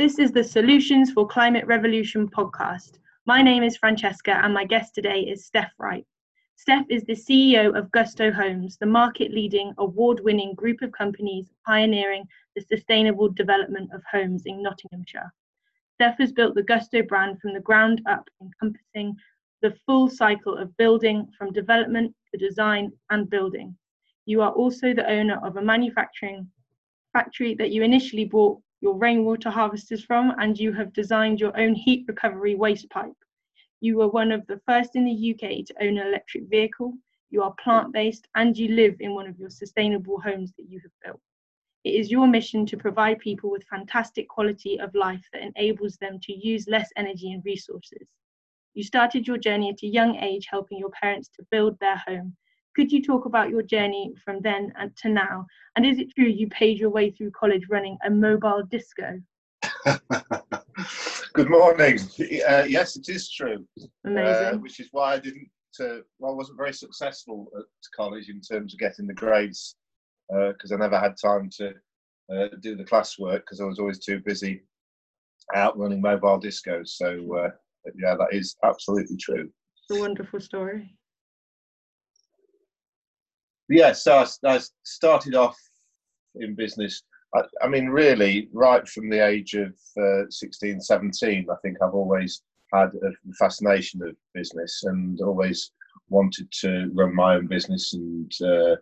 This is the Solutions for Climate Revolution podcast. My name is Francesca, and my guest today is Steph Wright. Steph is the CEO of Gusto Homes, the market leading, award winning group of companies pioneering the sustainable development of homes in Nottinghamshire. Steph has built the Gusto brand from the ground up, encompassing the full cycle of building from development to design and building. You are also the owner of a manufacturing factory that you initially bought your rainwater harvesters from, and you have designed your own heat recovery waste pipe. You were one of the first in the UK to own an electric vehicle. You are plant based and you live in one of your sustainable homes that you have built. It is your mission to provide people with fantastic quality of life that enables them to use less energy and resources. You started your journey at a young age helping your parents to build their home. Could you talk about your journey from then and to now? And is it true you paid your way through college running a mobile disco? Good morning. Uh, yes, it is true. Amazing. Uh, which is why I didn't. Uh, well, I wasn't very successful at college in terms of getting the grades because uh, I never had time to uh, do the classwork because I was always too busy out running mobile discos. So uh, yeah, that is absolutely true. It's a wonderful story. Yeah, so I, I started off in business I, I, mean, really, right from the age of uh, 16, 17, I think I've always had a fascination of business and always wanted to run my own business and uh,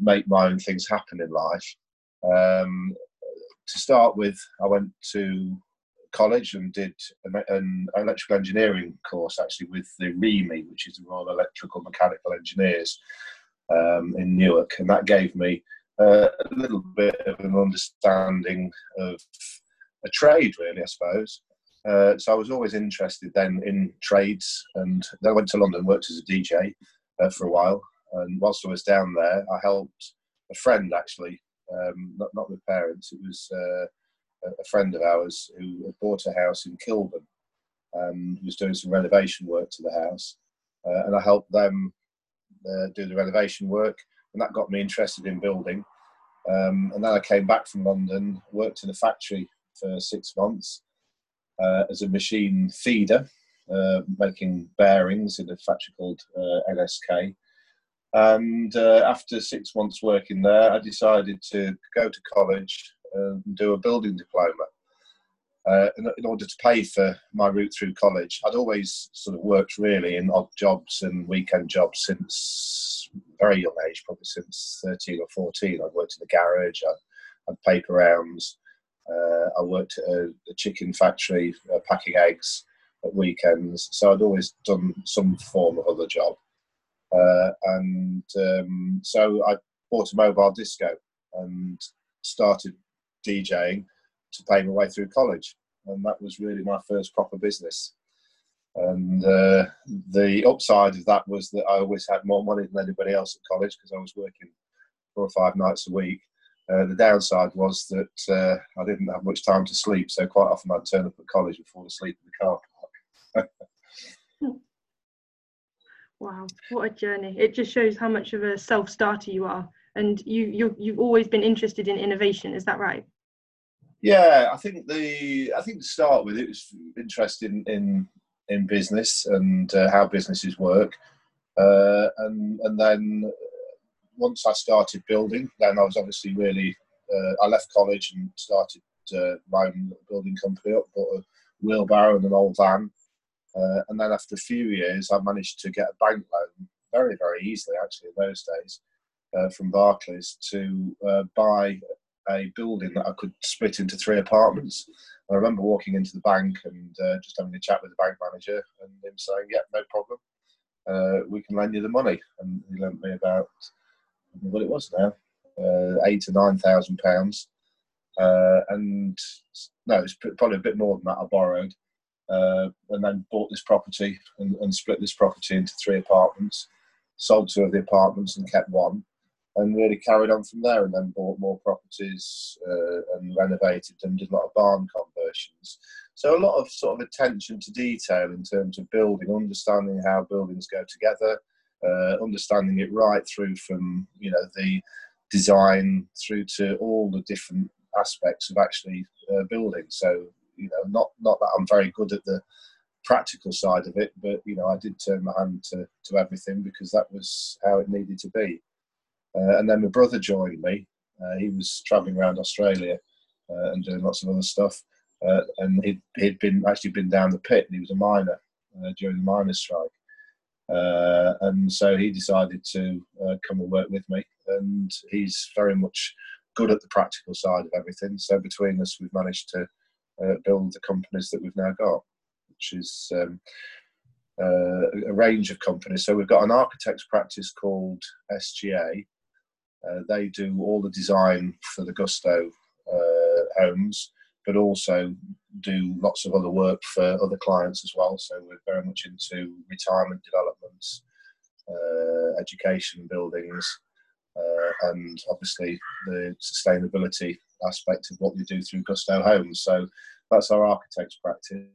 make my own things happen in life. Um, to start with, I went to college and did an, electrical engineering course actually with the REME, which is the Royal Electrical Mechanical Engineers um, in Newark, and that gave me uh, a little bit of an understanding of a trade, really, I suppose. Uh, so I was always interested then in trades, and then I went to London, worked as a DJ uh, for a while, and whilst I was down there, I helped a friend actually, um, not not with parents. It was uh, a friend of ours who had bought a house in Kilburn and was doing some renovation work to the house, uh, and I helped them uh, do the renovation work and that got me interested in building. Um, and then I came back from London, worked in a factory for six months uh, as a machine feeder, uh, making bearings in a factory called uh, NSK. And uh, after six months working there, I decided to go to college and do a building diploma. Uh, in, in, order to pay for my route through college, I'd always sort of worked really in odd jobs and weekend jobs since very young age, probably since 13 or 14. I'd worked in the garage, I had paper rounds, uh, I worked at a, a chicken factory uh, packing eggs at weekends. So I'd always done some form of other job. Uh, and um, so I bought a mobile disco and started DJing to pay my way through college. And that was really my first proper business. And uh, the upside of that was that I always had more money than anybody else at college because I was working four or five nights a week. Uh, the downside was that uh, I didn't have much time to sleep, so quite often I'd turn up at college and fall asleep in the car park. wow, what a journey! It just shows how much of a self-starter you are, and you you you've always been interested in innovation. Is that right? Yeah, I think the I think to start with, it was interesting in in business and uh, how businesses work, uh, and and then once I started building, then I was obviously really uh, I left college and started uh, my own building company up, bought a wheelbarrow and an old van, uh, and then after a few years, I managed to get a bank loan very very easily actually in those days. Uh, from Barclays to buy a building that I could split into three apartments. I remember walking into the bank and uh, just having a chat with the bank manager and him saying, "Yeah, no problem, uh, we can lend you the money." And he lent me about what it was now, uh, eight to nine thousand pounds, uh, and no, it's probably a bit more than that. I borrowed, uh, and then bought this property and, and split this property into three apartments. Sold two of the apartments and kept one and really carried on from there and then bought more properties uh, and renovated them, did a lot of barn conversions. So a lot of sort of attention to detail in terms of building, understanding how buildings go together, uh, understanding it right through from, you know, the design through to all the different aspects of actually uh, building. So you know, not not that I'm very good at the practical side of it, but you know, I did turn my hand to to everything because that was how it needed to be. Uh, and then my brother joined me. Uh, he was travelling around Australia uh, and doing lots of other stuff. Uh, and he'd, he'd been actually been down the pit. And he was a miner uh, during the miners' strike. Uh, and so he decided to come and work with me. And he's very much good at the practical side of everything. So between us, we've managed to build the companies that we've now got, which is um, uh, a range of companies. So we've got an architect's practice called SGA. Uh, they do all the design for the Gusto uh, homes but also do lots of other work for other clients as well. So we're very much into retirement developments, uh, education buildings, and obviously the sustainability aspect of what we do through Gusto Homes. So that's our architect's practice.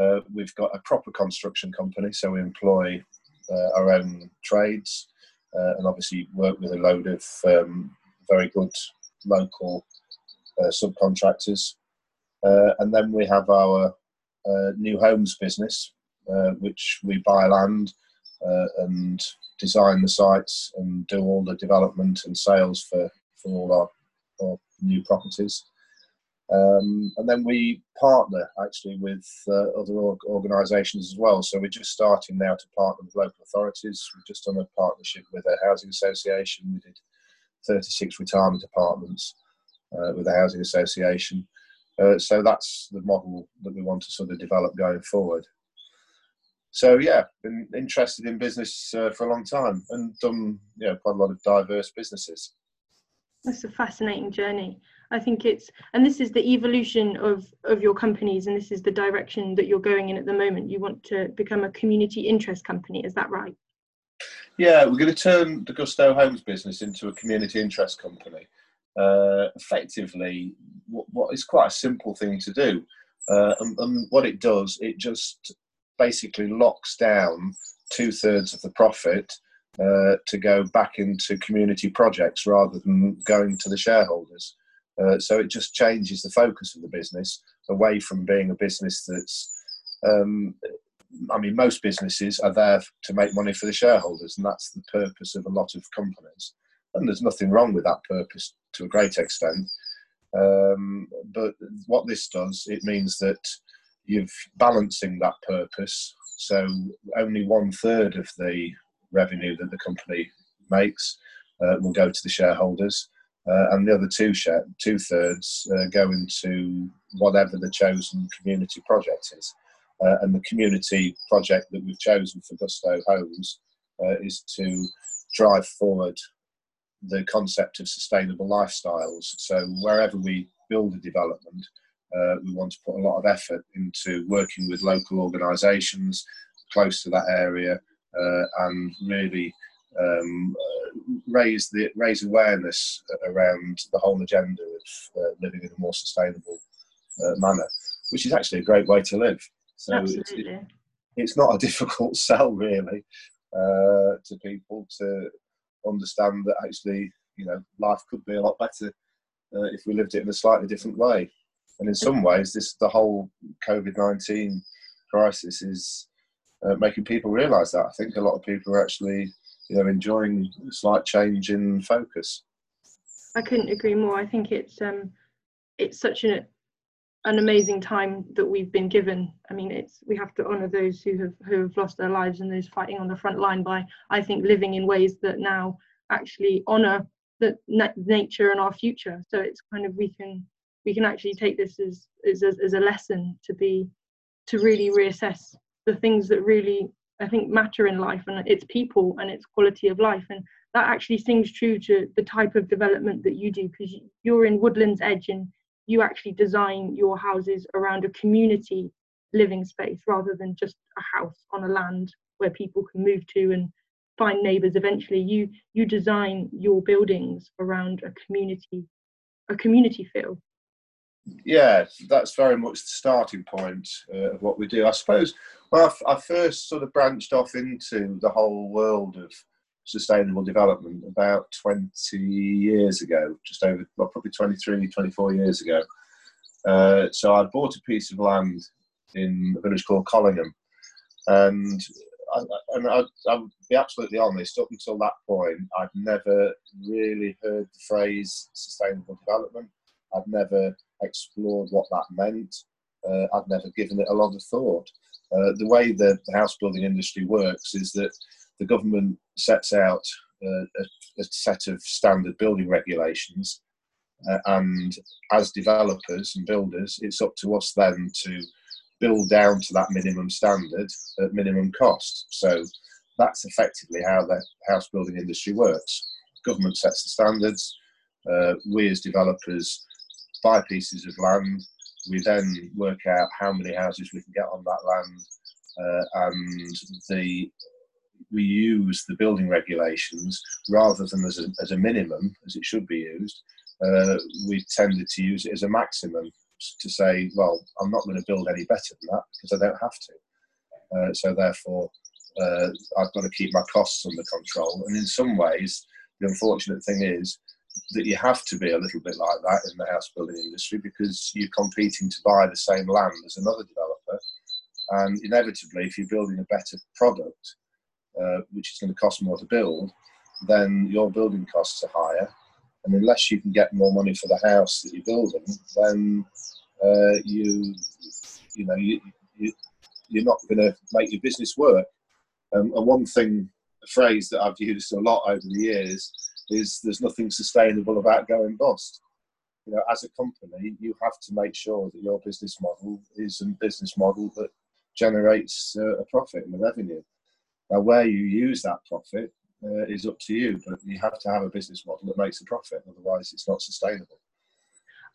Uh, we've got a proper construction company, so we employ uh, our own trades uh, and obviously work with a load of um, very good local uh, subcontractors uh, and then we have our uh, new homes business, uh, which we buy land and design the sites and do all the development and sales for, for all our, our new properties. Um, and then we partner actually with uh, other org- organisations as well. So we're just starting now to partner with local authorities. We've just done a partnership with a housing association. We did 36 retirement apartments uh, with a housing association. Uh, so that's the model that we want to sort of develop going forward. So yeah, been interested in business uh, for a long time and done you know quite a lot of diverse businesses. That's a fascinating journey. I think it's and this is the evolution of of your companies and this is the direction that you're going in at the moment. You want to become a community interest company, is that right? Yeah, we're going to turn the Gusto Homes business into a community interest company uh, effectively what, what is quite a simple thing to do. Uh, and, and, what it does, it just basically locks down two thirds of the profit uh, to go back into community projects rather than going to the shareholders. Uh, so it just changes the focus of the business away from being a business that's um, I mean, most businesses are there to make money for the shareholders, and that's the purpose of a lot of companies. And there's nothing wrong with that purpose to a great extent. Um, but what this does, it means that you're balancing that purpose. So only one third of the revenue that the company makes uh, will go to the shareholders, uh, and the other two share, two thirds uh, go into whatever the chosen community project is. Uh, and the community project that we've chosen for Gusto Homes uh, is to drive forward the concept of sustainable lifestyles. So wherever we build a development, uh, we want to put a lot of effort into working with local organisations close to that area uh, and really um, uh, raise the raise awareness around the whole agenda of uh, living in a more sustainable uh, manner, which is actually a great way to live. So Absolutely. It's, it, it's not a difficult sell really uh, to people to understand that actually, you know, life could be a lot better uh, if we lived it in a slightly different way. And in some ways, this the whole COVID nineteen crisis is uh, making people realise that. I think a lot of people are actually, you know, enjoying a slight change in focus. I couldn't agree more. I think it's um, it's such an an amazing time that we've been given. I mean, it's we have to honour those who have who have lost their lives and those fighting on the front line by I think living in ways that now actually honour the na- nature and our future. So it's kind of we can we can actually take this as as as a lesson to be to really reassess the things that really I think matter in life and it's people and it's quality of life and that actually stings true to the type of development that you do because you're in Woodlands Edge and you actually design your houses around a community living space rather than just a house on a land where people can move to and find neighbors. Eventually you you design your buildings around a community a community feel yeah that's very much the starting point uh, of what we do i suppose well I, I first sort of branched off into the whole world of sustainable development about 20 years ago, just over, well, probably 23, 24 years ago. Uh, so I bought a piece of land in a village called Collingham, and I, and I, I'll be absolutely honest. Up until that point, I'd never really heard the phrase sustainable development. I'd never explored what that meant. Uh, I'd never given it a lot of thought. Uh, the way the, house building industry works is that the government sets out uh, a, a, set of standard building regulations, uh, and as developers and builders, it's up to us then to build down to that minimum standard at minimum cost. So that's effectively how the house building industry works. Government sets the standards. Uh, we as developers buy pieces of land. We then work out how many houses we can get on that land, uh, and the we use the building regulations rather than as a, as a minimum, as it should be used. Uh, we tended to use it as a maximum to say, well, I'm not going to build any better than that because I don't have to. Uh, so therefore, uh, I've got to keep my costs under control. And in some ways, the unfortunate thing is that you have to be a little bit like that in the house building industry because you're competing to buy the same land as another developer. And inevitably, if you're building a better product, uh, which is going to cost more to build, then your building costs are higher. And unless you can get more money for the house that you're building, then uh, you, you know, you, you, you're not going to make your business work. Um, and one thing, a phrase that I've used a lot over the years is there's nothing sustainable about going bust. You know, as a company, you have to make sure that your business model is a business model that generates uh, a profit and a revenue. Now, where you use that profit uh, is up to you, but you have to have a business model that makes a profit, otherwise, it's not sustainable.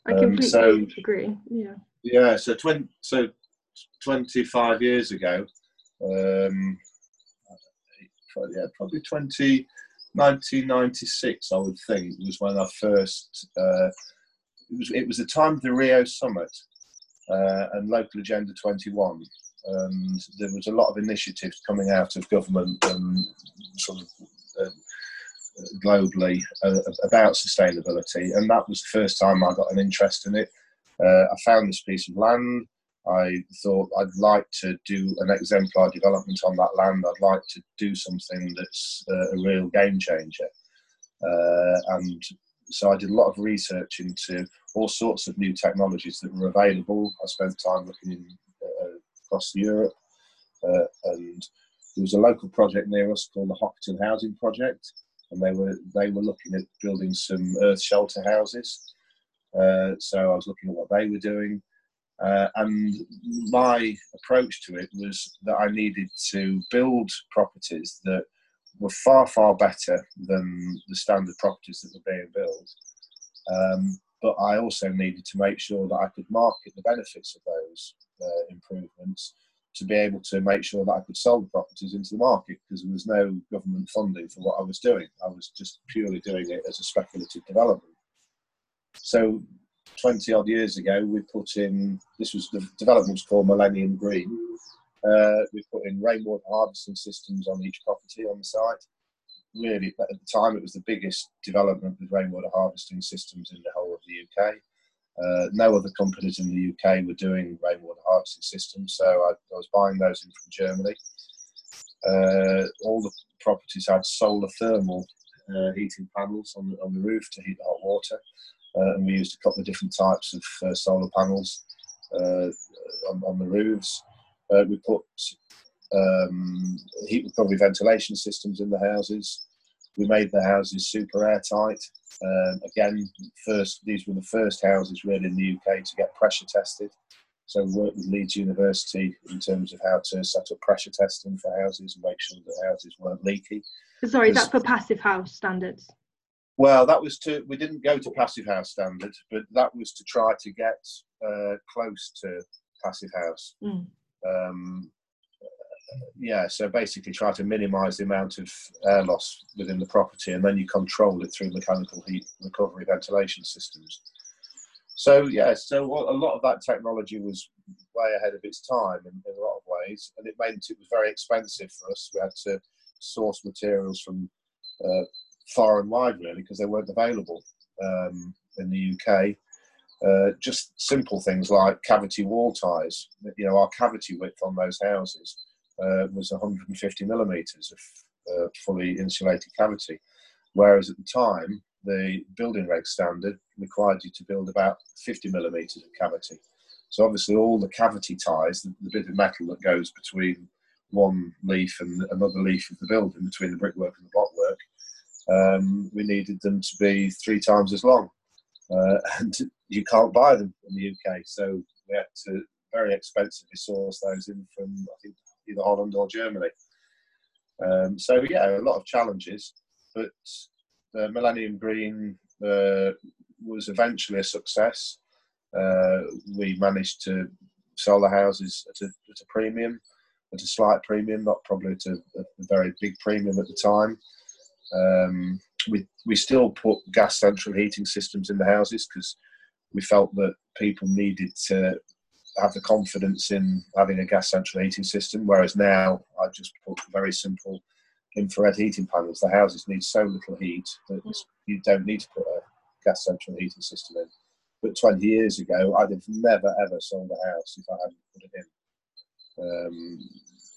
I um, completely um, so, agree. Yeah. Yeah. So, 20, so 25 years ago, um, yeah, probably 20, 1996, I would think, was when I first. Uh, it was it was the time of the Rio Summit uh, and Local Agenda 21, and there was a lot of initiatives coming out of government and sort of uh, globally uh, about sustainability, and that was the first time I got an interest in it. Uh, I found this piece of land. I thought I'd like to do an exemplar development on that land. I'd like to do something that's uh, a real game changer. Uh, and so I did a lot of research into all sorts of new technologies that were available. I spent time looking in, uh, across Europe, uh, and there was a local project near us called the Hockerton Housing Project, and they were they were looking at building some earth shelter houses. Uh, so I was looking at what they were doing. Uh, and my approach to it was that I needed to build properties that were far, far better than the standard properties that were being built. Um, but I also needed to make sure that I could market the benefits of those uh, improvements to be able to make sure that I could sell the properties into the market because there was no government funding for what I was doing. I was just purely doing it as a speculative development. So 20 odd years ago, we put in this was the development was called Millennium Green. Uh, we put in rainwater harvesting systems on each property on the site. Really, at the time, it was the biggest development with rainwater harvesting systems in the whole of the UK. Uh, no other companies in the UK were doing rainwater harvesting systems, so I, I was buying those in from Germany. Uh, all the properties had solar thermal uh, heating panels on the, on the roof to heat the hot water. Uh, and we used a couple of different types of uh, solar panels uh, on, on, the roofs. we put um, heat recovery ventilation systems in the houses. We made the houses super airtight. Um, again, first these were the first houses really in the UK to get pressure tested. So we worked with Leeds University in terms of how to set up pressure testing for houses and make sure that houses weren't leaky. Sorry, is that for passive house standards? Well, that was to we didn't go to passive house standard, but that was to try to get uh, close to passive house. Mm. Um, yeah, so basically try to minimise the amount of air loss within the property, and then you control it through mechanical heat recovery ventilation systems. So yeah, so a lot of that technology was way ahead of its time in, in a lot of ways, and it meant it was very expensive for us. We had to source materials from uh, far and wide really because they weren't available um, in the UK. Uh, just simple things like cavity wall ties. You know, our cavity width on those houses uh, was 150 millimetres of uh, fully insulated cavity, whereas at the time the building reg standard required you to build about 50 millimetres of cavity. So obviously all the cavity ties, the, the, bit of metal that goes between one leaf and another leaf of the building, between the brickwork and the blockwork, um, we needed them to be three times as long. Uh, and you can't buy them in the UK, so we had to very expensively source those in from I think either Holland or Germany. Um, so yeah, a lot of challenges, but the Millennium Green uh, was eventually a success. Uh, we managed to sell the houses at a, at a, premium, at a slight premium, not probably at a, a very big premium at the time. Um, we we still put gas central heating systems in the houses because we felt that people needed to have the confidence in having a gas central heating system. Whereas now I just put very simple infrared heating panels. The houses need so little heat that you don't need to put a gas central heating system in. But 20 years ago, I'd have never ever sold a house if I hadn't put it in. Um,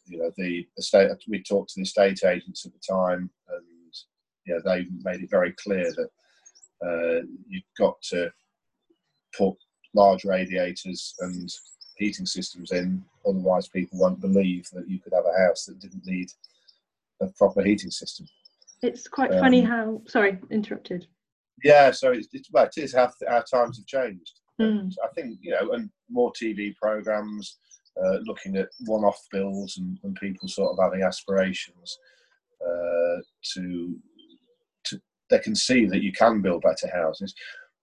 you know, the estate. We talked to the estate agents at the time, and you know, they made it very clear that uh, you've got to put large radiators and heating systems in. Otherwise, people won't believe that you could have a house that didn't need a proper heating system. It's quite um, funny how. Sorry, interrupted. Yeah, so it's, it's well, it is how our times have changed. Mm. I think you know, and more TV programs, uh, looking at one-off builds and, and, people sort of having aspirations uh, to they can see that you can build better houses.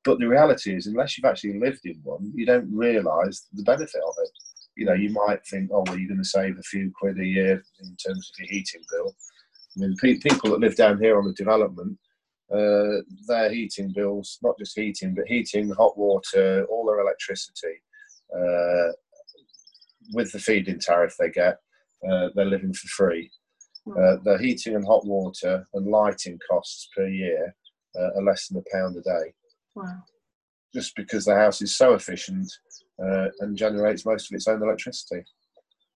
But the reality is, unless you've actually lived in one, you don't realise the benefit of it. You know, you might think, oh, well, you're going to save a few quid a year in terms of your heating bill. I mean, pe- people that live down here on the development, uh, their heating bills, not just heating, but heating, hot water, all their electricity, uh, with the feed-in tariff they get, uh, they're living for free. Hmm. Uh, their heating and hot water and lighting costs per year uh, are less than a pound a day. Wow. Just because the house is so efficient uh, and generates most of its own electricity.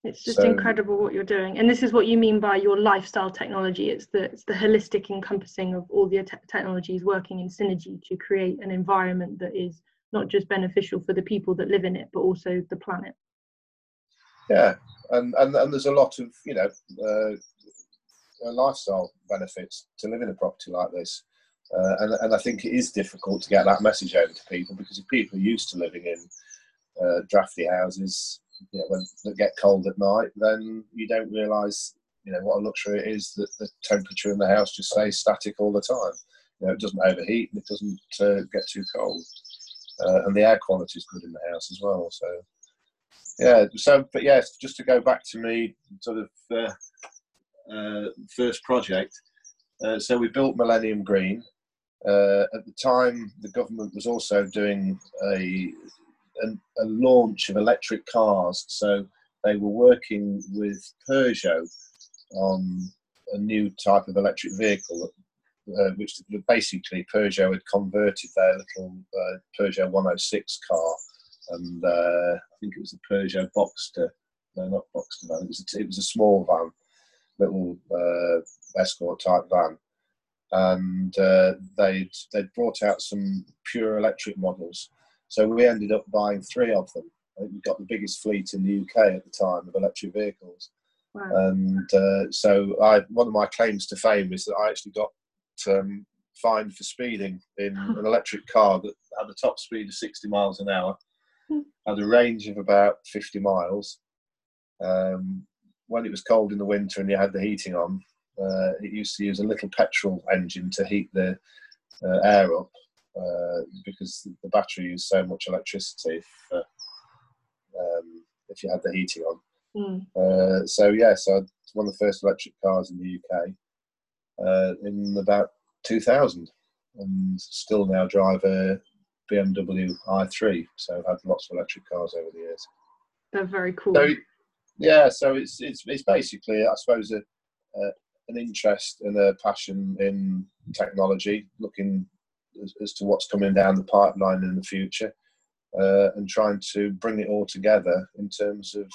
It's just so, incredible what you're doing, and this is what you mean by your lifestyle technology. It's the it's the holistic encompassing of all the te- technologies working in synergy to create an environment that is not just beneficial for the people that live in it, but also the planet. Yeah, and and, and there's a lot of you know uh, lifestyle benefits to live in a property like this. Uh, and, and I think it is difficult to get that message over to people because if people are used to living in uh, drafty houses, you know, when that get cold at night, then you don't realise, you know, what a luxury it is that the temperature in the house just stays static all the time. You know, it doesn't overheat and it doesn't uh, get too cold, uh, and the air quality is good in the house as well. So, yeah. So, but yes, just to go back to me, sort of uh, uh, first project. so we built Millennium Green, uh, at the time, the government was also doing a, a, a, launch of electric cars. So they were working with Peugeot on a new type of electric vehicle, uh, which basically Peugeot had converted their little uh, Peugeot 106 car, and uh, I think it was a Peugeot Boxer. No, not Boxer van. It was a, it was a small van, little uh, escort type van and uh, they'd they'd brought out some pure electric models. So we ended up buying three of them. we got the biggest fleet in the UK at the time of electric vehicles. Wow. And uh, so I, one of my claims to fame is that I actually got um, fined for speeding in an electric car that had a top speed of 60 miles an hour, hmm. had a range of about 50 miles. Um, when it was cold in the winter and you had the heating on, uh, it used to use a little petrol engine to heat the uh, air up uh, because the battery used so much electricity if, uh, um, if you had the heating on. Mm. so yeah, so it's one of the first electric cars in the UK in about 2000, and still now drive a BMW i3. So I've had lots of electric cars over the years. They're very cool. So, yeah, so it's it's it's basically, I suppose, a, an interest and a passion in technology, looking as, as, to what's coming down the pipeline in the future. uh, and trying to bring it all together in terms of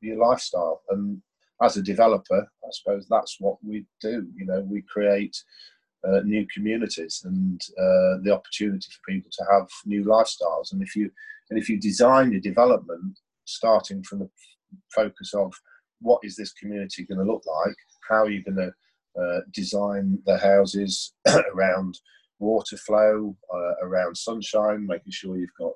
your lifestyle. And as a developer, I suppose that's what we do. You know, we create uh, new communities and uh, the opportunity for people to have new lifestyles. And if you and if you design your development starting from the focus of what is this community going to look like, how are you going to uh, design the houses around water flow, uh, around sunshine, making sure you've got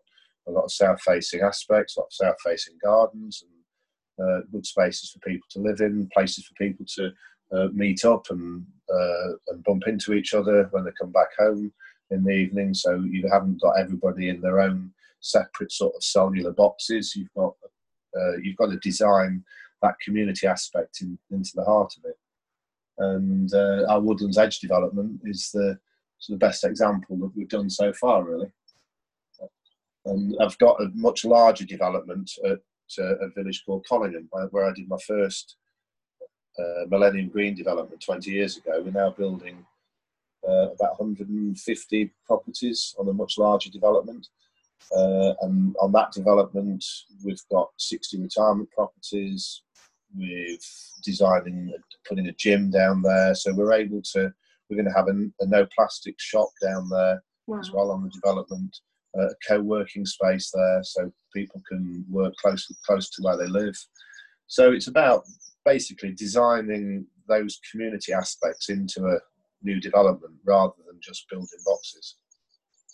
a lot of south-facing aspects, a lot of south-facing gardens, and uh, good spaces for people to live in, places for people to uh, meet up and uh, and bump into each other when they come back home in the evening. So you haven't got everybody in their own separate sort of cellular boxes. You've got uh, you've got to design that community aspect in, into the heart of it. And uh, our Woodlands Edge development is the the best example that we've done so far, really. And I've got a much larger development at uh, a village called Collingham, where I did my first uh, Millennium Green development 20 years ago. We're now building uh, about 150 properties on a much larger development. Uh, and on that development, we've got 60 retirement properties. We've designing, putting a gym down there. So we're able to we're going to have a, a no plastic shop down there wow. as well on the development, uh, a co-working space there, so people can work close close to where they live. So it's about basically designing those community aspects into a new development rather than just building boxes.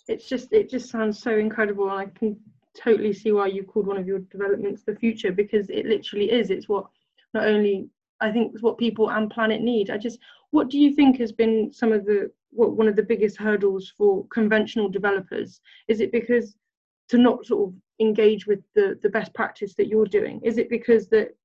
It's just it just sounds so incredible, and I can totally see why you called one of your developments the future because it literally is. It's what not only I think it's what people and planet need. I just what do you think has been some of the what one of the biggest hurdles for conventional developers? Is it because to not sort of engage with the the best practice that you're doing? Is it because that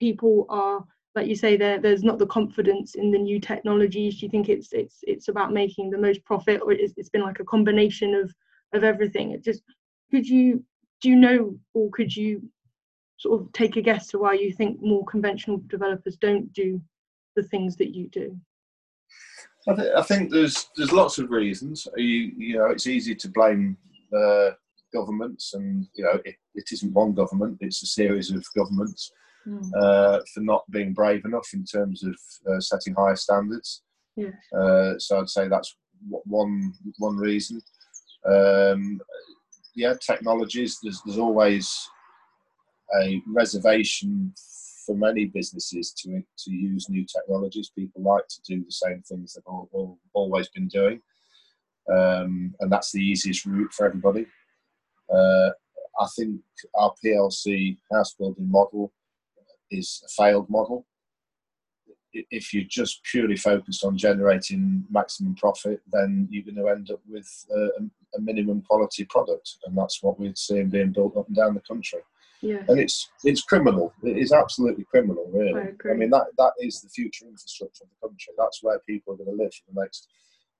people are like you say there there's not the confidence in the new technologies? Do you think it's it's it's about making the most profit, or it's, it's been like a combination of of everything? It just could you do you know or could you sort of take a guess to why you think more conventional developers don't do the things that you do? I, th- I, think there's there's lots of reasons. You you know, it's easy to blame uh, governments, and you know, it, it isn't one government; it's a series of governments mm. uh, for not being brave enough in terms of uh, setting higher standards. Yeah. Uh, so I'd say that's one one reason. Um, yeah, technologies. There's there's always a reservation for many businesses to to use new technologies. People like to do the same things they've all, all, always been doing, um, and that's the easiest route for everybody. Uh, I think our PLC house building model is a failed model. If you're just purely focused on generating maximum profit, then you're going to end up with a, a minimum quality product, and that's what we're seeing being built up and down the country. Yeah. And it's it's criminal. It is absolutely criminal, really. I, I, mean, that that is the future infrastructure of the country. That's where people are going to live for the next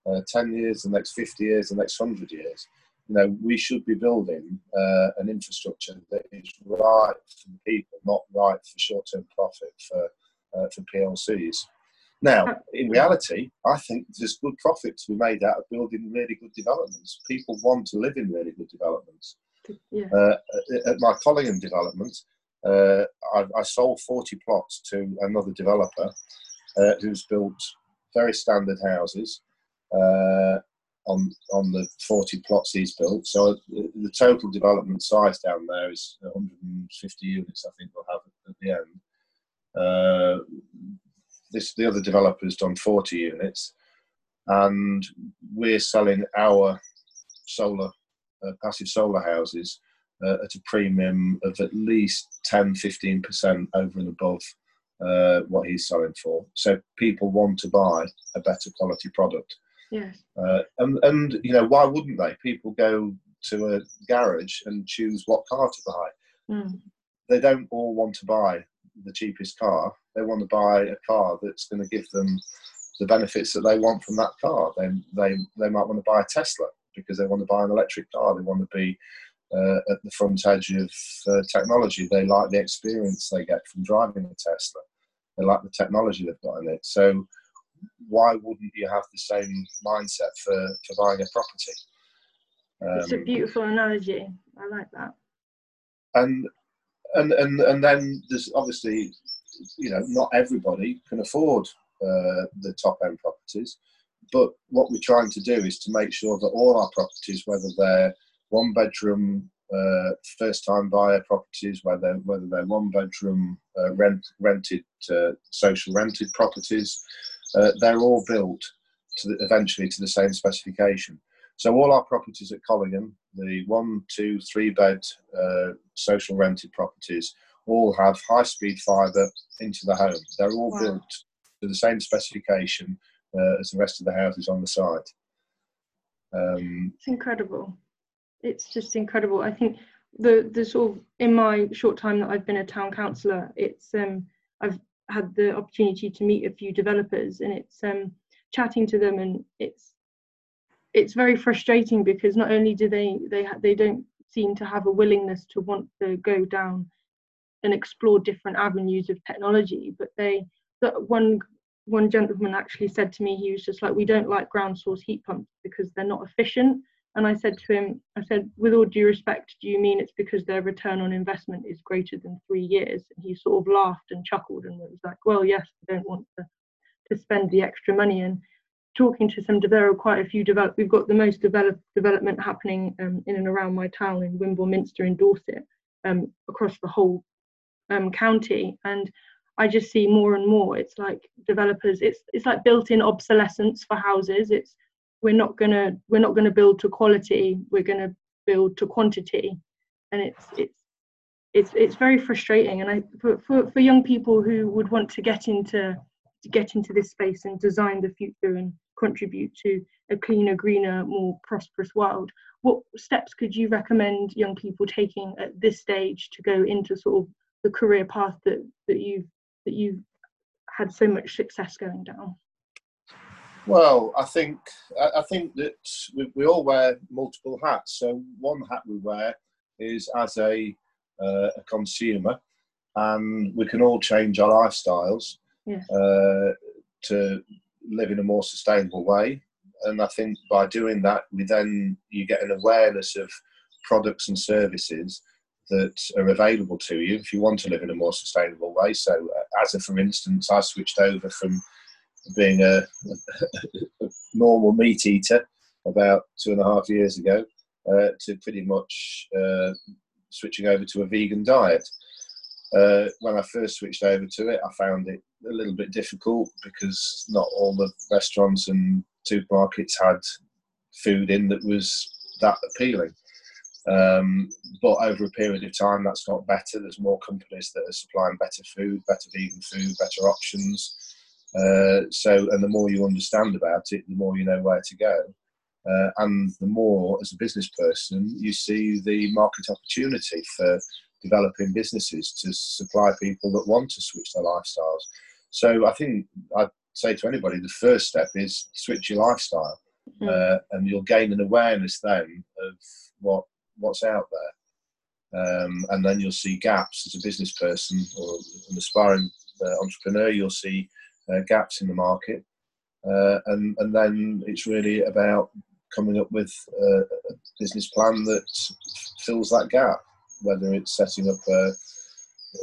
uh, ten years, the next fifty years, the next hundred years. You know, we should be building uh, an infrastructure that is right for the people, not right for short-term profit for uh, for PLCs. Now, in reality, I think there's good profit to be made out of building really good developments. People want to live in really good developments. Yeah. Uh, at my Collingham development, uh, I, I, sold 40 plots to another developer uh, who's built very standard houses uh, on on the 40 plots he's built. So the, the, total development size down there is 150 units. I think we'll have at the end. Uh, this the other developer's done 40 units, and we're selling our solar uh, passive solar houses uh, at a premium of at least 10 15% over and above uh, what he's selling for. So people want to buy a better quality product. Yes. Uh, and, and, you know, why wouldn't they? People go to a garage and choose what car to buy. Mm. They don't all want to buy the cheapest car. They want to buy a car that's going to give them the benefits that they want from that car. They, they, they might want to buy a Tesla because they want to buy an electric car. They want to be uh, at the front edge of uh, technology. They like the experience they get from driving a Tesla. They like the technology they've got in it. So why wouldn't you have the same mindset for, for buying a property? Um, it's a beautiful analogy. I like that. And and and and then there's obviously, you know, not everybody can afford uh, the top end properties, but what we're trying to do is to make sure that all our properties, whether they're one bedroom uh, first time buyer properties, whether whether they're one bedroom uh, rent rented uh, social rented properties, uh, they're all built to the, eventually to the same specification. So all our properties at Collingham, the one, two, three bed uh, social rented properties, all have high speed fibre into the home. They're all wow. built to the same specification uh, as the rest of the houses on the site. Um, it's incredible. It's just incredible. I think the the sort of in my short time that I've been a town councillor, it's um I've had the opportunity to meet a few developers, and it's um chatting to them, and it's it's very frustrating because not only do they they they don't seem to have a willingness to want to go down and explore different avenues of technology, but they that one one gentleman actually said to me he was just like we don't like ground source heat pumps because they're not efficient and i said to him i said with all due respect do you mean it's because their return on investment is greater than three years? And he sort of laughed and chuckled and was like well yes I don't want to to spend the extra money. And talking to some there are quite a few develop we've got the most developed development happening um, in and around my town in wimborne minster in dorset um, across the whole um, county. And i just see more and more it's like developers it's it's like built-in obsolescence for houses. It's we're not gonna we're not gonna build to quality we're gonna build to quantity and it's it's it's it's very frustrating and i for, for, for young people who would want to get into to get into this space and design the future and contribute to a cleaner, greener, more prosperous world. What steps could you recommend young people taking at this stage to go into sort of the career path that, that you've that you've had so much success going down? Well, I think I think that we, we all wear multiple hats. So one hat we wear is as a, uh, a consumer, and we can all change our lifestyles uh, to live in a more sustainable way. And I think by doing that, we then you get an awareness of products and services that are available to you if you want to live in a more sustainable way. So, uh, as a for instance, I switched over from being a, a normal meat eater about two and a half years ago uh, to pretty much uh, switching over to a vegan diet. Uh, when I first switched over to it, I found it a little bit difficult because not all the restaurants and supermarkets had food in that was that appealing. Um, but over a period of time, that's got better. There's more companies that are supplying better food, better vegan food, better options. Uh, so, and the more you understand about it, the more you know where to go. Uh, and the more, as a business person, you see the market opportunity for developing businesses to supply people that want to switch their lifestyles. So I think I'd say to anybody, the first step is switch your lifestyle, mm-hmm. uh, and you'll gain an awareness then of what what's out there. Um, and then you'll see gaps as a business person or an aspiring uh, entrepreneur. You'll see uh, gaps in the market, uh, and and then it's really about coming up with a, business plan that fills that gap whether it's setting up a,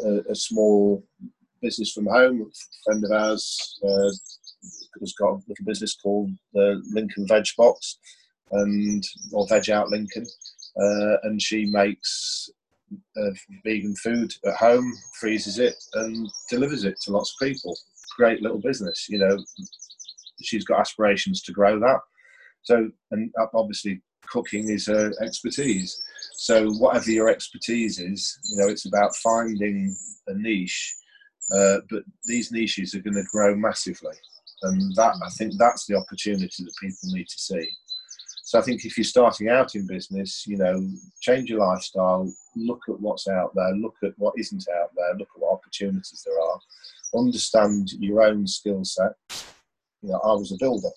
a, a small business from home. A friend of ours uh, has got a little business called the Lincoln Veg Box, and or Veg Out Lincoln, uh, and she makes uh, vegan food at home, freezes it, and delivers it to lots of people. Great little business, you know. She's got aspirations to grow that. So, and obviously, cooking is her expertise. So whatever your expertise is, you know, it's about finding a niche. Uh, but these niches are going to grow massively, and that I think that's the opportunity that people need to see. So I think if you're starting out in business, you know, change your lifestyle, look at what's out there, look at what isn't out there, look at what opportunities there are, understand your own skill set. You know, I was a builder.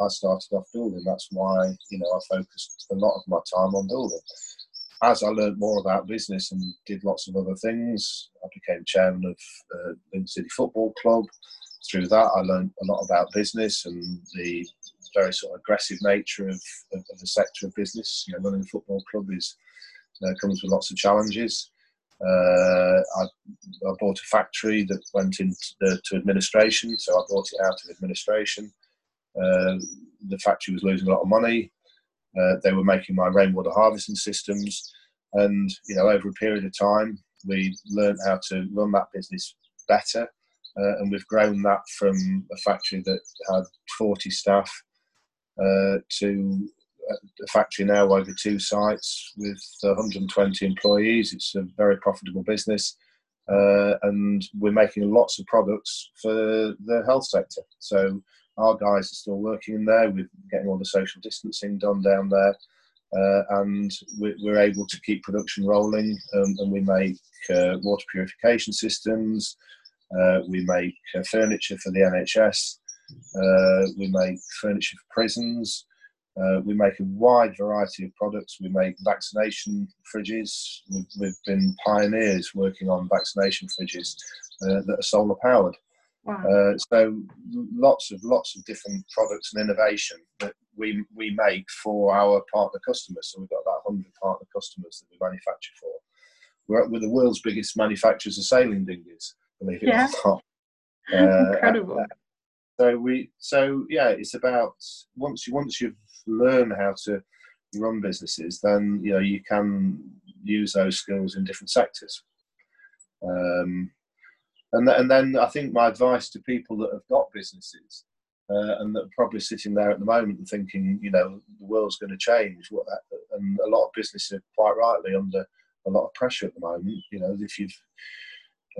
I started off building. That's why you know I focused a lot of my time on building as I learned more about business and did lots of other things, I became chairman of uh, Lincoln City Football Club. Through that, I learned a lot about business and the very sort of aggressive nature of, of, of the sector of business. You know, running a football club is uh, comes with lots of challenges. Uh, I, I, bought a factory that went into to administration, so I bought it out of administration. Uh, the factory was losing a lot of money. Uh, they were making my rainwater harvesting systems, and you know, over a period of time, we learned how to run that business better, uh, and we've grown that from a factory that had 40 staff uh, to a factory now over two sites with 120 employees. It's a very profitable business. Uh, and we're making lots of products for the health sector. So our guys are still working in there. We're getting all the social distancing done down there, uh, and we're, able to keep production rolling. Um, and we make uh, water purification systems. Uh, we make uh, furniture for the NHS. Uh, we make furniture for prisons. Uh, we make a wide variety of products. We make vaccination fridges. We've, we've been pioneers working on vaccination fridges uh, that are solar powered. Wow. Uh, so lots of lots of different products and innovation that we we make for our partner customers. So we've got about 100 partner customers that we manufacture for. We're, we're the world's biggest manufacturers of sailing dinghies, believe it yeah. or not. Uh, Incredible. so we so yeah, it's about once you once you've learn how to run businesses, then you know you can use those skills in different sectors. Um, and, th- and then I think my advice to people that have got businesses uh, and that are probably sitting there at the moment and thinking, you know, the world's going to change. What, and a lot of businesses are quite rightly under a lot of pressure at the moment. You know, if you've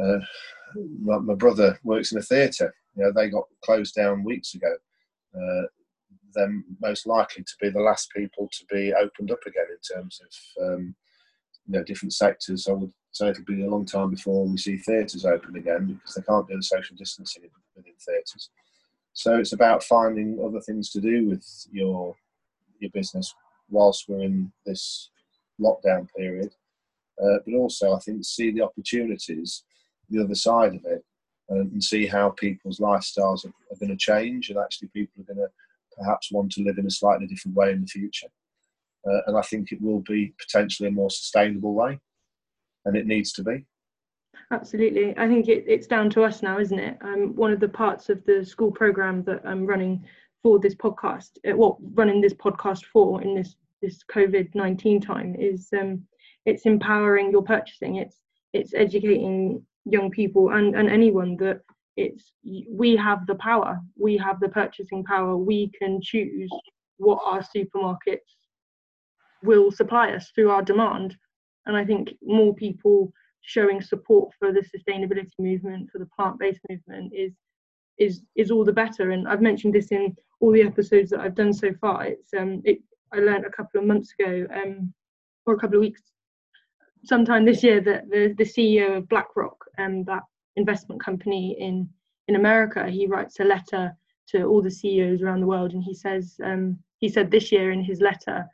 uh, my, my, brother works in a theatre. You know, they got closed down weeks ago. Uh, them most likely to be the last people to be opened up again in terms of um, you know different sectors. I would say it'll be a long time before we see theatres open again because they can't do the social distancing within theatres. So it's about finding other things to do with your your business whilst we're in this lockdown period, uh, but also I think see the opportunities the other side of it and see how people's lifestyles are, are going to change and actually people are going to perhaps want to live in a slightly different way in the future. Uh, and I think it will be potentially a more sustainable way, and it needs to be. Absolutely. I think it, it's down to us now, isn't it? Um, one of the parts of the school program that I'm running for this podcast, uh, what running this podcast for in this this COVID nineteen time is um, it's empowering your purchasing. It's it's educating young people and, and anyone that it's we have the power we have the purchasing power we can choose what our supermarkets will supply us through our demand. And i think more people showing support for the sustainability movement for the plant-based movement is is is all the better. And i've mentioned this in all the episodes that i've done so far. It's um it i learned a couple of months ago um or a couple of weeks sometime this year that the the ceo of blackrock and um, that investment company in in America, he writes a letter to all the CEOs around the world, and he says um, he said this year in his letter,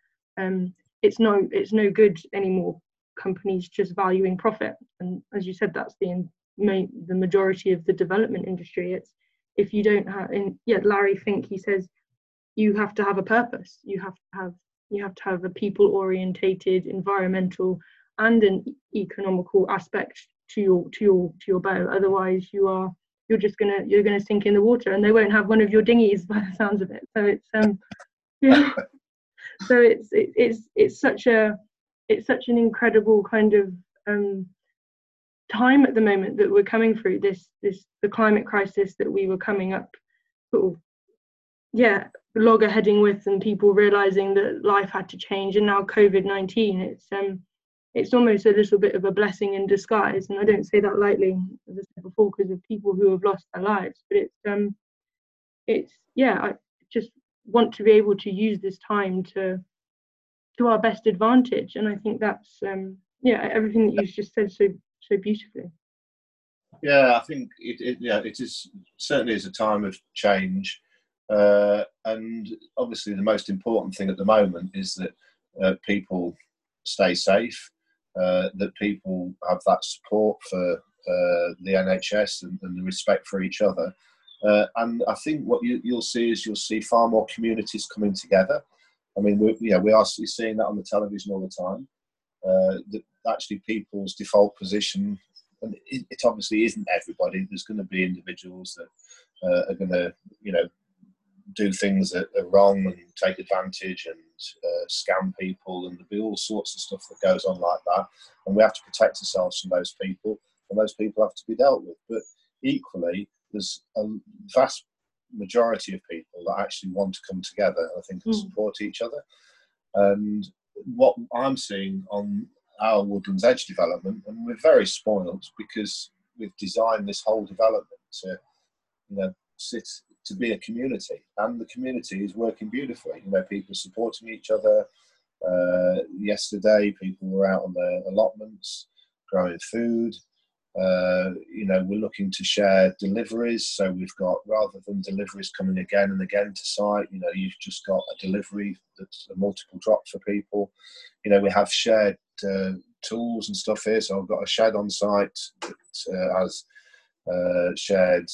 um, it's no it's no good anymore. Companies just valuing profit, and as you said, that's the the majority of the development industry. It's if you don't have, in yeah, Larry Fink he says you have to have a purpose. You have to have you have to have a people orientated, environmental, and an economical aspect to your to your to your bow otherwise you are you're just gonna you're gonna sink in the water and they won't have one of your dinghies by the sounds of it. So it's um yeah. So it's it, it's it's such a it's such an incredible kind of um time at the moment that we're coming through this this the climate crisis that we were coming up sort of yeah loggerheading with and people realizing that life had to change and now covid-19 it's um it's almost a little bit of a blessing in disguise. And I don't say that lightly, as I said before, because of people who have lost their lives. But it's um, it's yeah, I just want to be able to use this time to to our best advantage. And I think that's um, yeah, everything that you've just said so so beautifully. Yeah, I think it, it yeah, it is certainly is a time of change. Uh, and obviously, the most important thing at the moment is that uh, people stay safe uh, that people have that support for uh, the NHS and, and, the respect for each other, Uh, and I think what you, will see is you'll see far more communities coming together. I mean, we, yeah, we are seeing that on the television all the time. That actually people's default position, and it, it, obviously isn't everybody. There's going to be individuals that uh, are going to, you know, do things that are wrong and take advantage and uh, scam people, and there'll be all sorts of stuff that goes on like that. And we have to protect ourselves from those people, and those people have to be dealt with. But equally, there's a vast majority of people that actually want to come together, I think, and mm. support each other. And what I'm seeing on our Woodlands Edge development, and we're very spoiled because we've designed this whole development to, you know, sit to be a community, and the community is working beautifully. You know, people supporting each other. Uh, yesterday, people were out on their allotments, growing food. Uh, you know, we're looking to share deliveries. So we've got, rather than deliveries coming again and again to site, you know, you've just got a delivery that's a multiple drop for people. You know, we have shared uh, tools and stuff here. So I've got a shed on site that uh, has uh, shared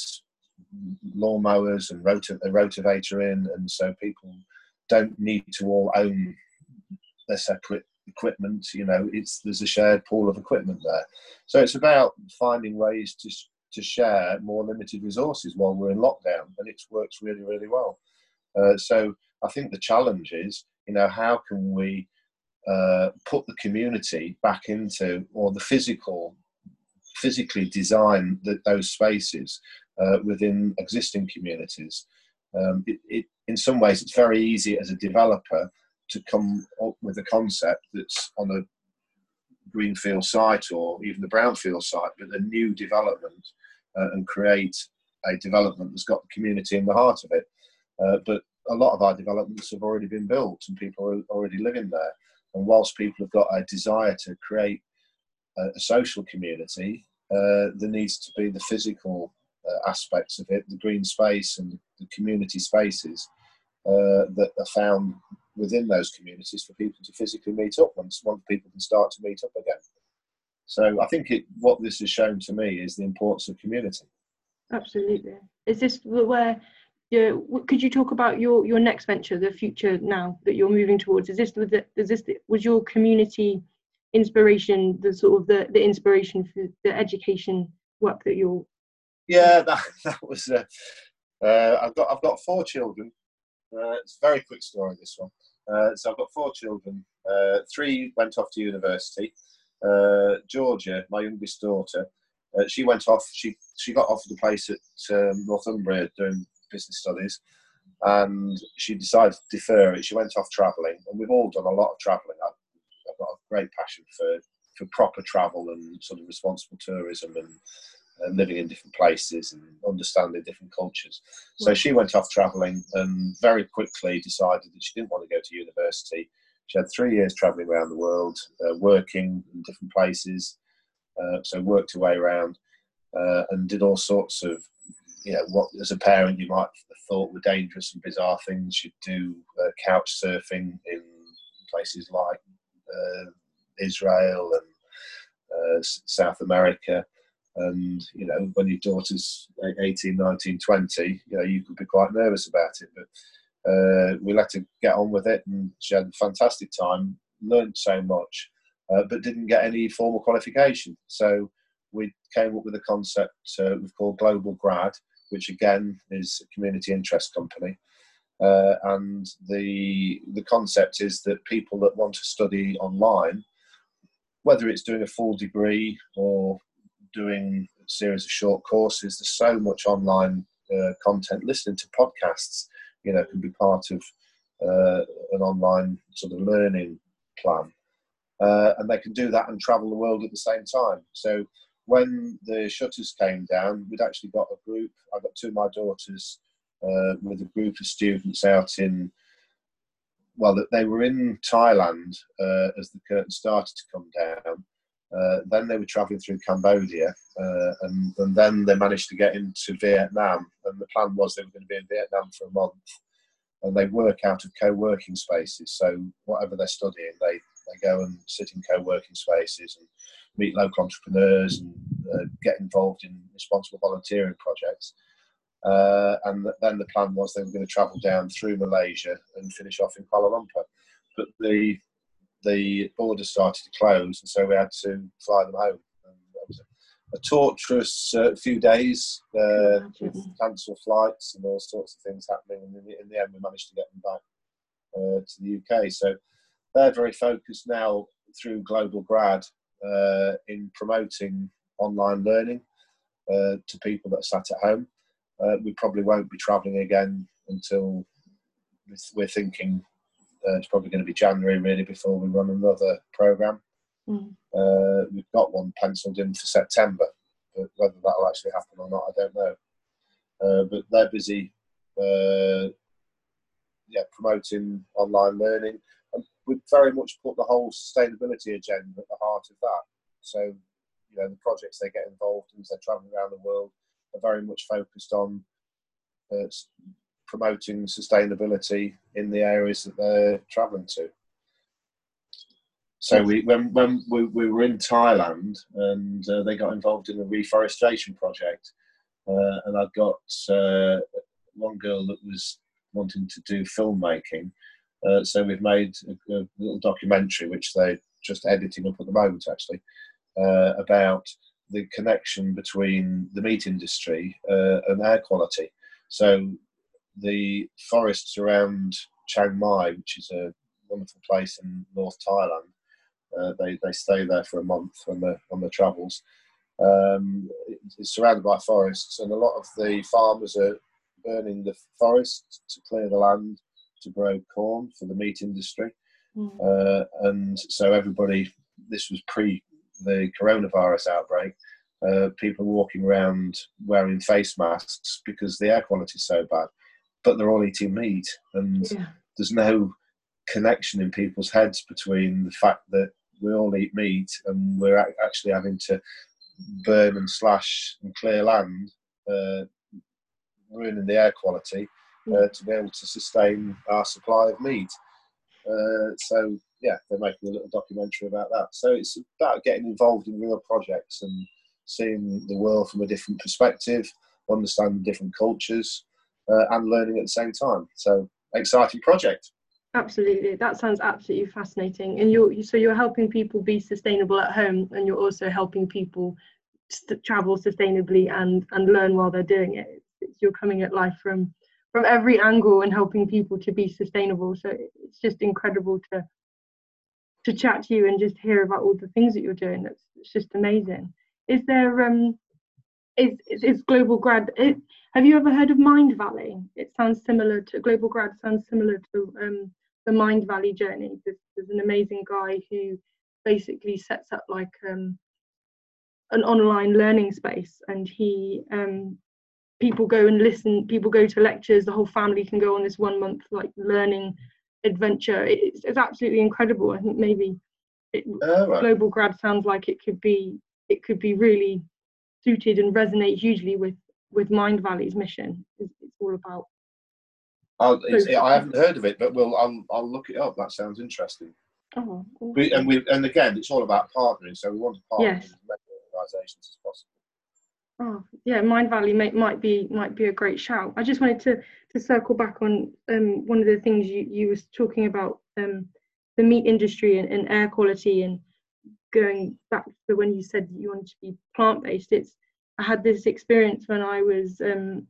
lawnmowers and rot- a rotavator in. And so people don't need to all own their separate equipment. You know, it's there's a shared pool of equipment there. So it's about finding ways to to share more limited resources while we're in lockdown, and it works really really well. Uh, so I think the challenge is, you know, how can we uh, put the community back into or the physical physically design the, those spaces uh, within existing communities. Um, it, it, in some ways, it's very easy as a developer to come up with a concept that's on a greenfield site or even the brownfield site, but a new development uh, and create a development that's got the community in the heart of it. Uh, but a lot of our developments have already been built and people are already living there. And whilst people have got a desire to create a, a social community, uh, there needs to be the physical aspects of it, the green space and the community spaces uh, that are found within those communities for people to physically meet up once once people can start to meet up again. So I think it, what this has shown to me is the importance of community. Absolutely. Is this where? Yeah, could you talk about your your next venture, the future now that you're moving towards? Is this is this was your community inspiration, the sort of the, the inspiration for the education work that you're? Yeah, that that was. Uh, uh, I've got I've got four children, uh, it's a very quick story, this one. Uh, so I've got four children. Uh, three went off to university. Uh, Georgia, my youngest daughter, she went off. She she got offered a place at um, Northumbria doing business studies, and she decided to defer it. She went off travelling, and we've all done a lot of travelling. I've, I've got a great passion for for proper travel and sort of responsible tourism and and living in different places and understanding different cultures. So she went off traveling and very quickly decided that she didn't want to go to university. She had three years traveling around the world, uh, working in different places. Uh, so worked her way around uh, and did all sorts of, you know, what as a parent you might have thought were dangerous and bizarre things. She'd do uh, couch surfing in places like uh, Israel and uh, South America and you know when your daughter's 18 19 20 you know you could be quite nervous about it. But uh, we let her get on with it and she had a fantastic time learned so much uh, but didn't get any formal qualification. So we came up with a concept uh, we've called global grad which again is a community interest company. Uh, and the the concept is that people that want to study online whether it's doing a full degree or doing a series of short courses. There's so much online uh, content. Listening to podcasts, you know, can be part of uh, an online sort of learning plan. Uh, and they can do that and travel the world at the same time. So when the shutters came down, we'd actually got a group. I got two of my daughters uh, with a group of students out in. Well, they were in Thailand uh, as the curtain started to come down, uh, then they were travelling through Cambodia, uh, and, and, then they managed to get into Vietnam. And the plan was they were going to be in Vietnam for a month, and they work out of co-working spaces. So whatever they're studying, they they go and sit in co-working spaces and meet local entrepreneurs and uh, get involved in responsible volunteering projects. Uh, and then the plan was they were going to travel down through Malaysia and finish off in Kuala Lumpur. But the the border started to close, and so we had to fly them home. And it was a, a torturous uh, few days uh, with cancelled flights and all sorts of things happening. And in the, in the end, we managed to get them back uh, to the UK. So they're very focused now through Global Grad uh, in promoting online learning uh, to people that are sat at home. Uh, we probably won't be travelling again until we're thinking uh, it's probably going to be January really before we run another program. Mm. Uh, we've got one penciled in for September, but whether that'll actually happen or not, I don't know. Uh, but they're busy, uh, yeah, promoting online learning, and we've very much put the whole sustainability agenda at the heart of that. So, you know, the projects they get involved in as they're travelling around the world are very much focused on uh, promoting sustainability in the areas that they're travelling to. So we, when when we, we were in Thailand and uh, they got involved in a reforestation project, uh, and I've got uh, one girl that was wanting to do filmmaking. Uh, so we've made a, a, little documentary which they're just editing up at the moment, actually, uh, about the connection between the meat industry uh, and air quality. So the forests around Chiang Mai, which is a wonderful place in North Thailand. Uh, they, they stay there for a month on the on the travels. Um, it's surrounded by forests, and a lot of the farmers are burning the forest to clear the land to grow corn for the meat industry. Mm. Uh, and so everybody, this was pre the coronavirus outbreak. Uh, people walking around wearing face masks because the air quality is so bad but they're all eating meat, and yeah. there's no connection in people's heads between the fact that we all eat meat and we're actually having to burn and slash and clear land, uh, ruining the air quality uh, to be able to sustain our supply of meat. Uh, so yeah, they're making a little documentary about that. So it's about getting involved in real projects and seeing the world from a different perspective, understanding different cultures, uh, and learning at the same time. So exciting project. Absolutely, that sounds absolutely fascinating. And you're so you're helping people be sustainable at home, and you're also helping people st- travel sustainably and and learn while they're doing it. It's, you're coming at life from from every angle and helping people to be sustainable. So it's just incredible to to chat to you and just hear about all the things that you're doing. That's it's just amazing. Is there um is is global grad? It, have you ever heard of Mindvalley? It sounds similar to Global Grad. Sounds similar to um, the Mindvalley journey. There's, there's, an amazing guy who basically sets up like um, an online learning space, and he um, people go and listen. People go to lectures. The whole family can go on this one month like learning adventure. It's, it's absolutely incredible. I think maybe it, oh, right. Global Grad sounds like it could be it could be really suited and resonate hugely with with Mindvalley's mission. It's, it's all about. I haven't heard of it, but we'll I'll, I'll look it up. That sounds interesting. Oh, awesome. we, and we and again, it's all about partnering. So we want to partner yes. with as many organisations as possible. Oh yeah, Mindvalley may, might be might be a great shout. I just wanted to to circle back on um, one of the things you you was talking about um, the meat industry and, and air quality and going back to when you said you wanted to be plant based. It's I had this experience when I was um,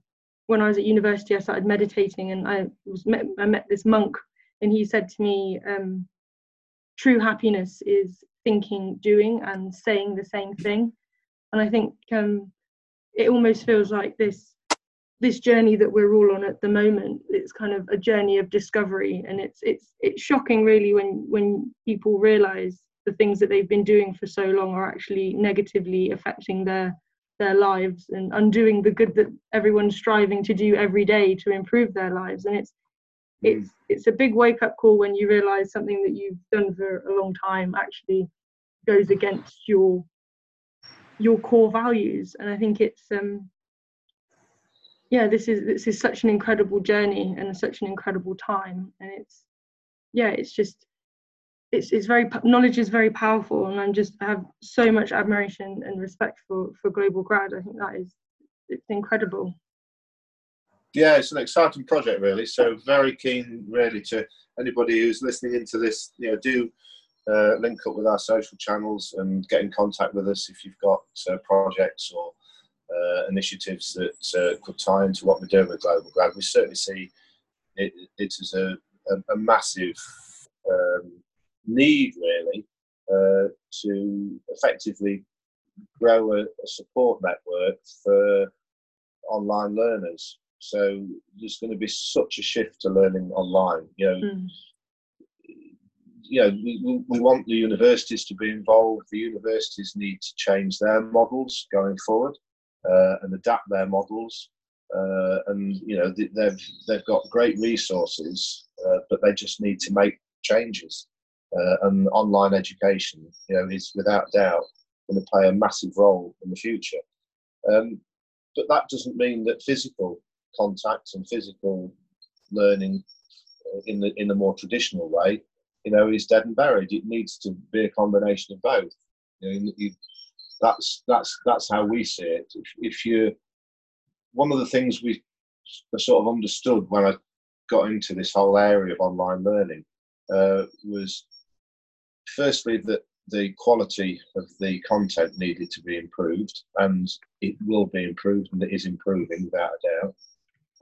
when I was at university. I started meditating, and I was met, I met this monk, and he said to me, um, "True happiness is thinking, doing, and saying the same thing." And I think um, it almost feels like this this journey that we're all on at the moment. It's kind of a journey of discovery, and it's it's it's shocking, really, when when people realise the things that they've been doing for so long are actually negatively affecting their their lives and undoing the good that everyone's striving to do every day to improve their lives. And it's mm. it's it's a big wake up call when you realize something that you've done for a long time actually goes against your your core values. And i think it's um yeah this is this is such an incredible journey and such an incredible time. And it's yeah it's just it's, it's very knowledge is very powerful and i'm just I have so much admiration and respect for for global grad i think that is it's incredible Yeah, it's an exciting project, really. So very keen, really, to anybody who's listening into this. You know, do uh, link up with our social channels and get in contact with us if you've got uh, projects or uh, initiatives that uh, could tie into what we're doing with Global Grad. We certainly see it, as a, a, a massive um, need, really, uh, to effectively grow a, a support network for online learners. So there's going to be such a shift to learning online. You know, mm. you know, we, we want the universities to be involved. The universities need to change their models going forward uh, and adapt their models. Uh, and you know, they've they've got great resources, uh, but they just need to make changes. Uh, and online education, you know, is without doubt going to play a massive role in the future. Um, but that doesn't mean that physical contact and physical learning uh, in the in the more traditional way, you know, is dead and buried. It needs to be a combination of both. You know, you, that's that's that's how we see it. If, if you, one of the things we sort of understood when I got into this whole area of online learning uh, was firstly that the quality of the content needed to be improved, and it will be improved, and it is improving without a doubt.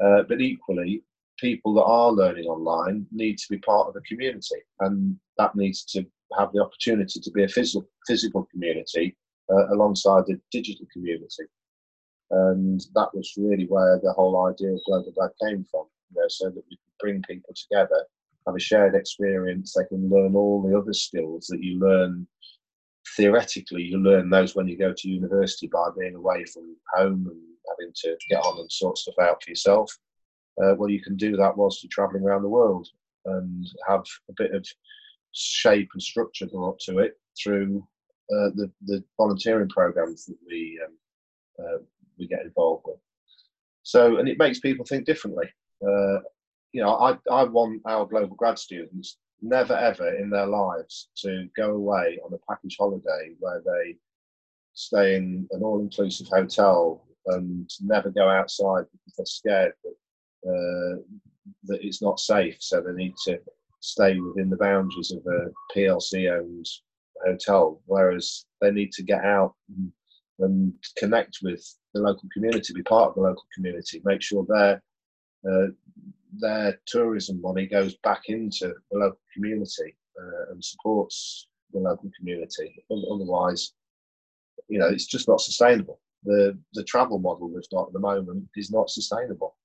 Uh, but equally, people that are learning online need to be part of a community, and that needs to have the opportunity to be a physical, physical community uh, alongside the digital community. And that was really where the whole idea of Global Grad came from, you know, so that we could bring people together, have a shared experience, they can learn all the other skills that you learn theoretically. You learn those when you go to university by being away from home and having to get on and sort stuff out for yourself. Uh, well, you can do that whilst you're traveling around the world and have a bit of shape and structure brought to it through uh, the, the volunteering programs that we um, uh, we get involved with. So, and it makes people think differently. Uh, you know, I, I want our global grad students never ever in their lives to go away on a package holiday where they stay in an all-inclusive hotel and never go outside because they're scared that uh, that it's not safe. So they need to stay within the boundaries of a PLC-owned hotel, whereas they need to get out and, and, connect with the local community, be part of the local community, make sure their uh, their tourism money goes back into the local community uh, and supports the local community. Otherwise, you know, it's just not sustainable the the travel model we've got at the moment is not sustainable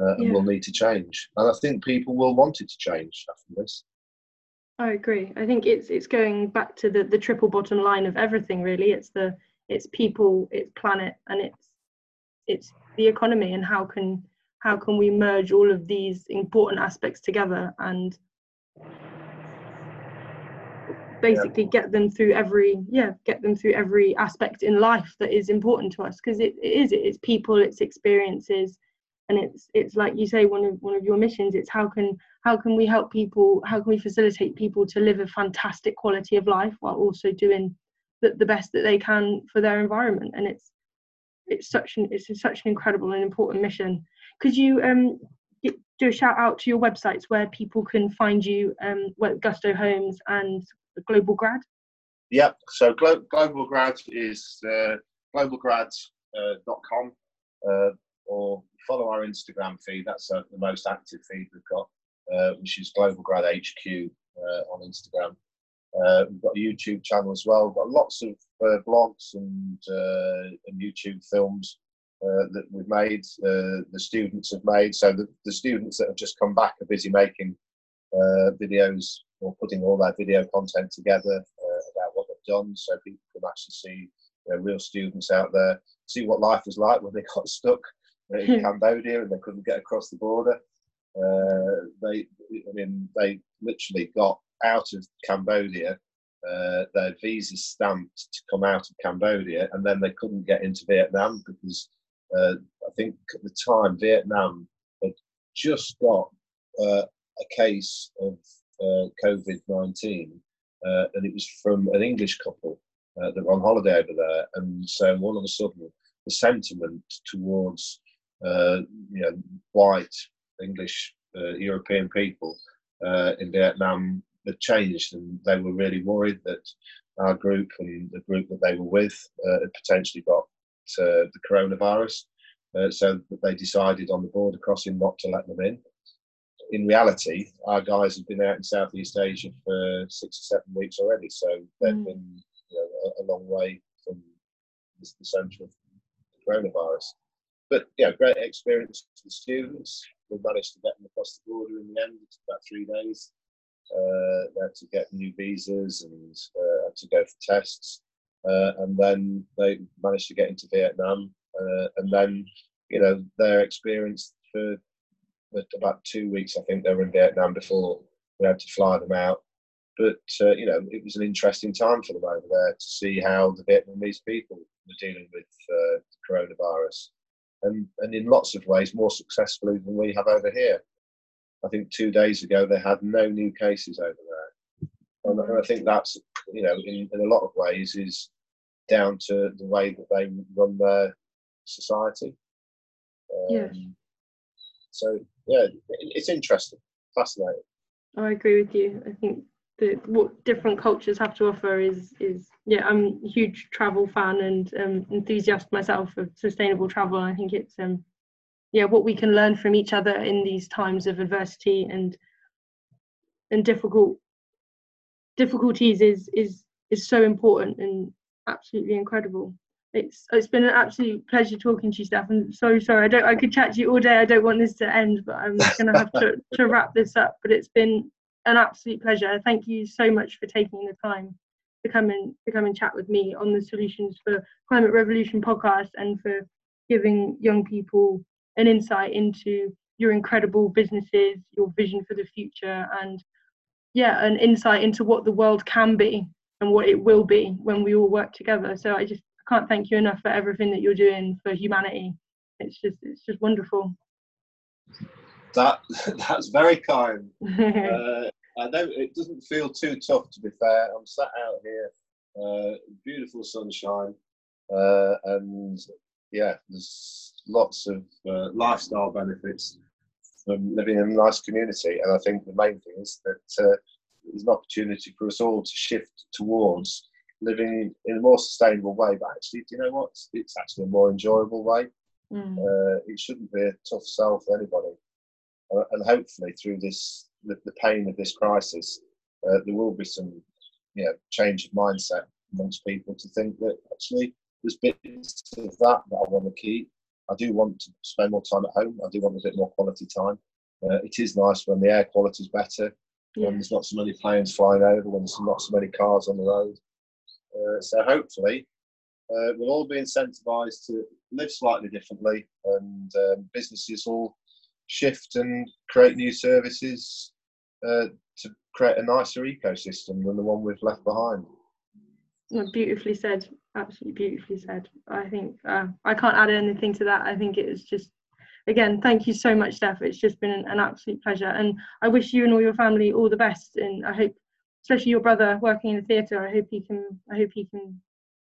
uh, and yeah. will need to change. And I think people will want it to change after this. I agree. I think it's it's going back to the the triple bottom line of everything. Really, it's the it's people, it's planet, and it's it's the economy. And how can how can we merge all of these important aspects together and basically get them through every yeah get them through every aspect in life that is important to us? Because it, it is it's people it's experiences and it's it's like you say one of one of your missions it's how can how can we help people how can we facilitate people to live a fantastic quality of life while also doing the, the best that they can for their environment? And it's it's such an it's such an incredible and important mission could you um do a shout out to your websites where people can find you um gusto homes and Global Grad? Yep. So Glo- Global Grad is uh, globalgrads.com uh, uh, or follow our Instagram feed. That's uh, the most active feed we've got, uh, which is Global Grad HQ uh, on Instagram. Uh, we've got a YouTube channel as well. We've got lots of blogs and, and YouTube films that we've made, the students have made. So the, the students that have just come back are busy making videos or putting all their video content together uh, about what they've done so people can actually see you know, real students out there, see what life is like when they got stuck in Cambodia and they couldn't get across the border. Uh, they, I mean, they literally got out of Cambodia, uh, their visas stamped to come out of Cambodia, and then they couldn't get into Vietnam because uh, I think at the time Vietnam had just got uh, a case of uh, COVID 19, uh, and it was from an English couple uh, that were on holiday over there. And so all of a sudden, the sentiment towards uh, you know, white English European people in Vietnam had changed, and they were really worried that our group and the group that they were with had potentially got the coronavirus. so they decided on the border crossing not to let them in in reality, our guys have been out in Southeast Asia for six or seven weeks already, so they've mm. been you know, a, a, long way from the, the centre of the coronavirus. But yeah, great experience for the students. We managed to get them across the border in the end. It took about three days. Uh, they had to get new visas and uh, to go for tests. Uh, and then they managed to get into Vietnam. Uh, and then, you know, their experience for about two weeks, I think they were in Vietnam before we had to fly them out. But uh, you know, it was an interesting time for them over there to see how the Vietnamese people were dealing with uh, coronavirus, and and in lots of ways more successfully than we have over here. I think two days ago they had no new cases over there, and, and I think that's you know in, in a lot of ways is down to the way that they run their society. Um, yes. So yeah, it's interesting, fascinating. I agree with you. I think that what different cultures have to offer is is yeah. I'm a huge travel fan and um, enthusiast myself of sustainable travel. I think it's um yeah what we can learn from each other in these times of adversity and and difficult difficulties is is is so important and absolutely incredible it's it's been an absolute pleasure talking to you, Steph. I'm so sorry. I don't I could chat to you all day. I don't want this to end, but I'm gonna have to, to wrap this up. But it's been an absolute pleasure. Thank you so much for taking the time to come and to come and chat with me on the Solutions for Climate Revolution podcast and for giving young people an insight into your incredible businesses, your vision for the future, and yeah, an insight into what the world can be and what it will be when we all work together. So I just can't thank you enough for everything that you're doing for humanity. It's just it's just wonderful. That that's very kind. uh, I know it doesn't feel too tough to be fair. I'm sat out here, uh, beautiful sunshine, uh, and yeah, there's lots of uh, lifestyle benefits from living in a nice community. And I think the main thing is that uh, there's an opportunity for us all to shift towards living in a more sustainable way. But actually, do you know what? It's, actually a more enjoyable way. Mm. Uh, it shouldn't be a tough sell for anybody. Uh, and hopefully, through this, the, the pain of this crisis, uh, there will be some, you know, change of mindset amongst people to think that actually there's bits of that that I want to keep. I do want to spend more time at home. I do want a bit more quality time. Uh, it is nice when the air quality is better, yeah. when there's not so many planes flying over, when there's not so many cars on the road. Uh, so hopefully, uh, we'll all be incentivized to live slightly differently, and um, businesses will shift and create new services uh, to create a nicer ecosystem than the one we've left behind. Beautifully said. Absolutely beautifully said. I think uh, I can't add anything to that. I think it is just again, thank you so much, Steph. It's just been an, an, absolute pleasure, and I wish you and all your family all the best. And I hope especially your brother working in the theatre. I hope he can. I hope he can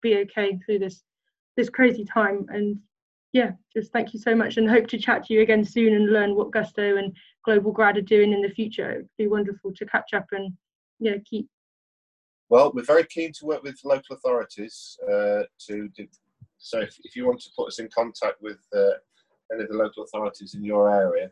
be okay through this this crazy time. And yeah, just thank you so much, and hope to chat to you again soon and learn what Gusto and Global Grad are doing in the future. It'd be wonderful to catch up and yeah, keep. Well, we're very keen to work with local authorities uh, to. Do, so if, if you want to put us in contact with uh, any of the local authorities in your area,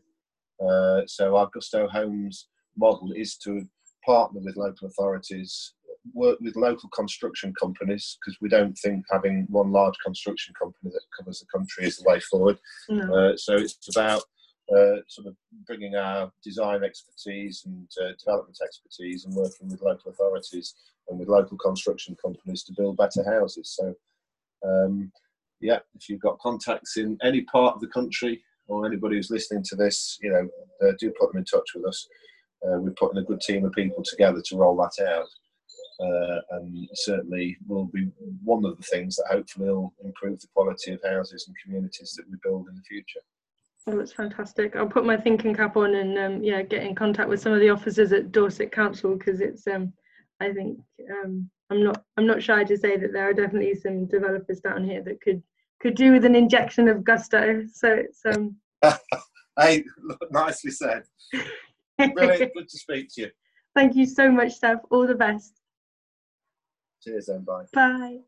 uh, so our Gusto Homes model is to partner with local authorities, work with local construction companies because we don't think having one large construction company that covers the country is the way forward. No. Uh, so it's about uh, sort of bringing our design expertise and uh, development expertise and working with local authorities and with local construction companies to build better houses. So, um, yeah, if you've got contacts in any part of the country or anybody who's listening to this, you know, uh, do put them in touch with us uh, we're putting a good team of people together to roll that out. Uh, and certainly will be one of the things that hopefully will improve the quality of houses and communities that we build in the future. Oh, that's fantastic. I'll put my thinking cap on and um, yeah, get in contact with some of the officers at Dorset Council because it's um, I think um, I'm not I'm not shy to say that there are definitely some developers down here that could could do with an injection of gusto. So it's um. hey, nicely said. Brilliant. Good to speak to you. Thank you so much, Steph. All the best. Cheers, then. Bye. Bye.